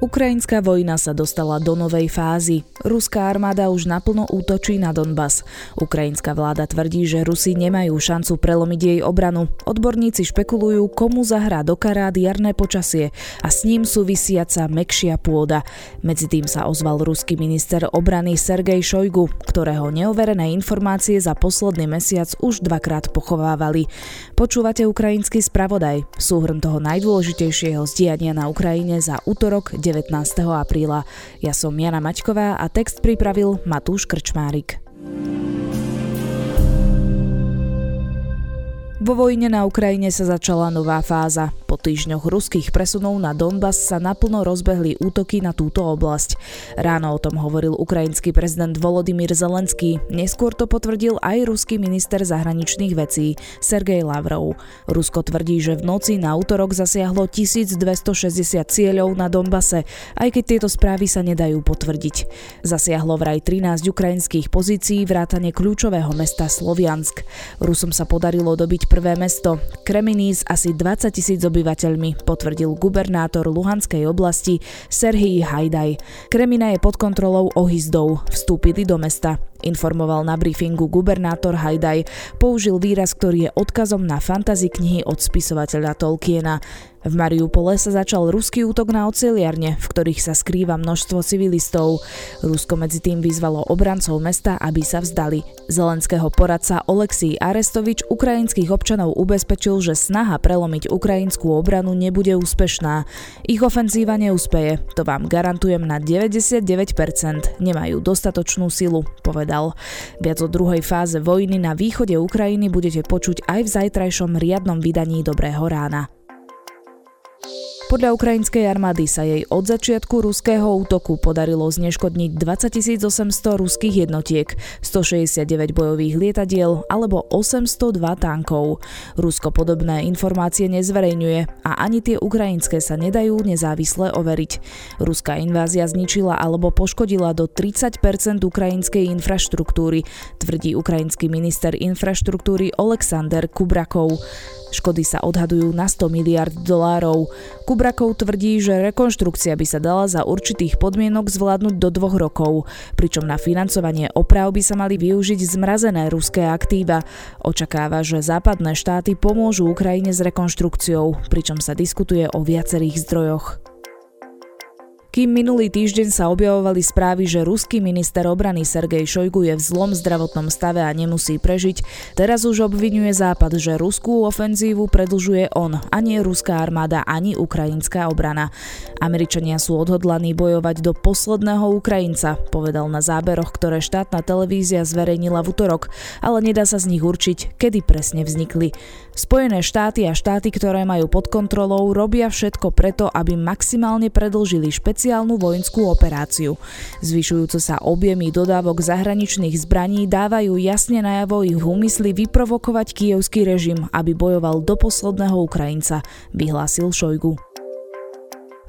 Ukrajinská vojna sa dostala do novej fázy. Ruská armáda už naplno útočí na Donbas. Ukrajinská vláda tvrdí, že Rusi nemajú šancu prelomiť jej obranu. Odborníci špekulujú, komu zahrá do karát jarné počasie a s ním súvisiaca mekšia pôda. Medzi tým sa ozval ruský minister obrany Sergej Šojgu, ktorého neoverené informácie za posledný mesiac už dvakrát pochovávali. Počúvate ukrajinský spravodaj, súhrn toho najdôležitejšieho zdiania na Ukrajine za útorok 19. apríla. Ja som Jana Maťková a text pripravil Matúš Krčmárik. Vo vojne na Ukrajine sa začala nová fáza. Týždňoch ruských presunov na Donbass sa naplno rozbehli útoky na túto oblasť. Ráno o tom hovoril ukrajinský prezident Volodymyr Zelenský. Neskôr to potvrdil aj ruský minister zahraničných vecí Sergej Lavrov. Rusko tvrdí, že v noci na útorok zasiahlo 1260 cieľov na Donbase, aj keď tieto správy sa nedajú potvrdiť. Zasiahlo vraj 13 ukrajinských pozícií vrátane kľúčového mesta Sloviansk. Rusom sa podarilo dobiť prvé mesto. Kreminí s asi 20 tisíc obyvateľmi, potvrdil gubernátor Luhanskej oblasti Serhii Hajdaj. Kremina je pod kontrolou ohyzdov. Vstúpili do mesta. Informoval na briefingu gubernátor Hajdaj. Použil výraz, ktorý je odkazom na fantasy knihy od spisovateľa Tolkiena. V Mariupole sa začal ruský útok na oceliarne, v ktorých sa skrýva množstvo civilistov. Rusko medzi tým vyzvalo obrancov mesta, aby sa vzdali. Zelenského poradca Oleksij Arestovič ukrajinských občanov ubezpečil, že snaha prelomiť ukrajinskú obranu nebude úspešná. Ich ofenzíva neúspeje, to vám garantujem na 99%. Nemajú dostatočnú silu, povedal. Viac o druhej fáze vojny na východe Ukrajiny budete počuť aj v zajtrajšom riadnom vydaní Dobrého rána. Podľa ukrajinskej armády sa jej od začiatku ruského útoku podarilo zneškodniť 20 800 ruských jednotiek, 169 bojových lietadiel alebo 802 tankov. Rusko podobné informácie nezverejňuje a ani tie ukrajinské sa nedajú nezávisle overiť. Ruská invázia zničila alebo poškodila do 30% ukrajinskej infraštruktúry, tvrdí ukrajinský minister infraštruktúry Alexander Kubrakov. Škody sa odhadujú na 100 miliard dolárov. Kubrakov tvrdí, že rekonštrukcia by sa dala za určitých podmienok zvládnuť do dvoch rokov, pričom na financovanie oprav by sa mali využiť zmrazené ruské aktíva. Očakáva, že západné štáty pomôžu Ukrajine s rekonštrukciou, pričom sa diskutuje o viacerých zdrojoch. Kým minulý týždeň sa objavovali správy, že ruský minister obrany Sergej Šojgu je v zlom zdravotnom stave a nemusí prežiť, teraz už obvinuje Západ, že ruskú ofenzívu predlžuje on, a nie ruská armáda, ani ukrajinská obrana. Američania sú odhodlaní bojovať do posledného Ukrajinca, povedal na záberoch, ktoré štátna televízia zverejnila v útorok, ale nedá sa z nich určiť, kedy presne vznikli. Spojené štáty a štáty, ktoré majú pod kontrolou, robia všetko preto, aby maximálne predlžili špeciálne špeciálnu vojenskú operáciu. Zvyšujúce sa objemy dodávok zahraničných zbraní dávajú jasne najavo ich úmysly vyprovokovať kievský režim, aby bojoval do posledného Ukrajinca, vyhlásil Šojgu.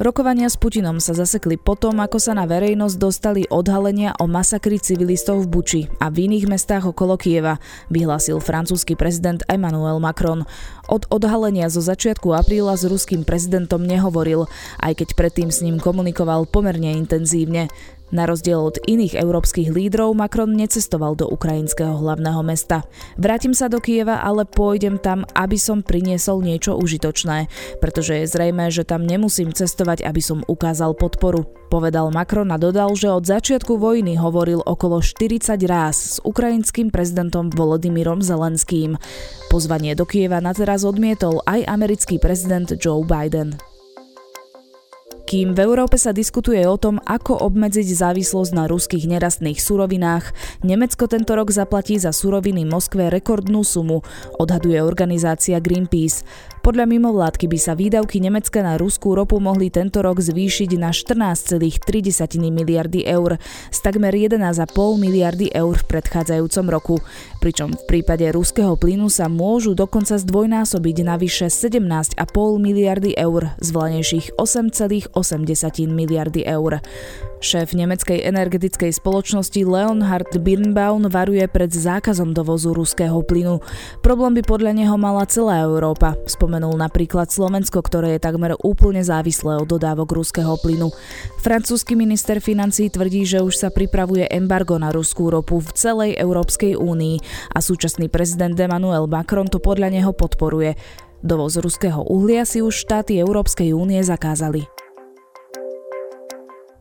Rokovania s Putinom sa zasekli potom, ako sa na verejnosť dostali odhalenia o masakri civilistov v Buči a v iných mestách okolo Kieva, vyhlásil francúzsky prezident Emmanuel Macron. Od odhalenia zo začiatku apríla s ruským prezidentom nehovoril, aj keď predtým s ním komunikoval pomerne intenzívne. Na rozdiel od iných európskych lídrov Macron necestoval do ukrajinského hlavného mesta. Vrátim sa do Kieva, ale pôjdem tam, aby som priniesol niečo užitočné, pretože je zrejme, že tam nemusím cestovať, aby som ukázal podporu. Povedal Macron a dodal, že od začiatku vojny hovoril okolo 40 ráz s ukrajinským prezidentom Volodymyrom Zelenským. Pozvanie do Kieva na teraz odmietol aj americký prezident Joe Biden. Kým v Európe sa diskutuje o tom, ako obmedziť závislosť na ruských nerastných surovinách, Nemecko tento rok zaplatí za suroviny Moskve rekordnú sumu, odhaduje organizácia Greenpeace. Podľa mimovládky by sa výdavky Nemecka na ruskú ropu mohli tento rok zvýšiť na 14,3 miliardy eur z takmer 11,5 miliardy eur v predchádzajúcom roku. Pričom v prípade ruského plynu sa môžu dokonca zdvojnásobiť na vyše 17,5 miliardy eur z vlanejších 8,8 miliardy eur. Šéf nemeckej energetickej spoločnosti Leonhard Birnbaum varuje pred zákazom dovozu ruského plynu. Problém by podľa neho mala celá Európa. Spomenul napríklad Slovensko, ktoré je takmer úplne závislé od dodávok ruského plynu. Francúzsky minister financí tvrdí, že už sa pripravuje embargo na ruskú ropu v celej Európskej únii a súčasný prezident Emmanuel Macron to podľa neho podporuje. Dovoz ruského uhlia si už štáty Európskej únie zakázali.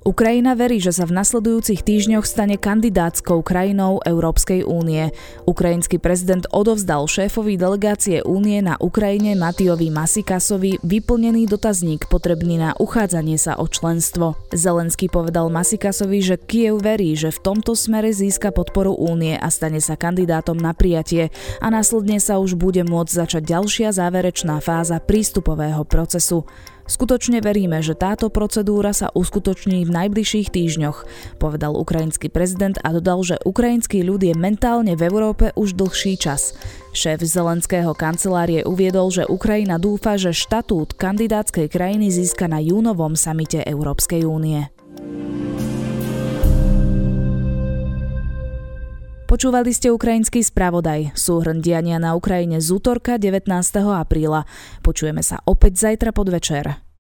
Ukrajina verí, že sa v nasledujúcich týždňoch stane kandidátskou krajinou Európskej únie. Ukrajinský prezident odovzdal šéfovi delegácie únie na Ukrajine Matiovi Masikasovi vyplnený dotazník potrebný na uchádzanie sa o členstvo. Zelenský povedal Masikasovi, že Kiev verí, že v tomto smere získa podporu únie a stane sa kandidátom na prijatie a následne sa už bude môcť začať ďalšia záverečná fáza prístupového procesu. Skutočne veríme, že táto procedúra sa uskutoční v najbližších týždňoch, povedal ukrajinský prezident a dodal, že ukrajinský ľud je mentálne v Európe už dlhší čas. Šéf zelenského kancelárie uviedol, že Ukrajina dúfa, že štatút kandidátskej krajiny získa na júnovom samite Európskej únie. Počúvali ste ukrajinský spravodaj, súhrn diania na Ukrajine z útorka 19. apríla. Počujeme sa opäť zajtra podvečer.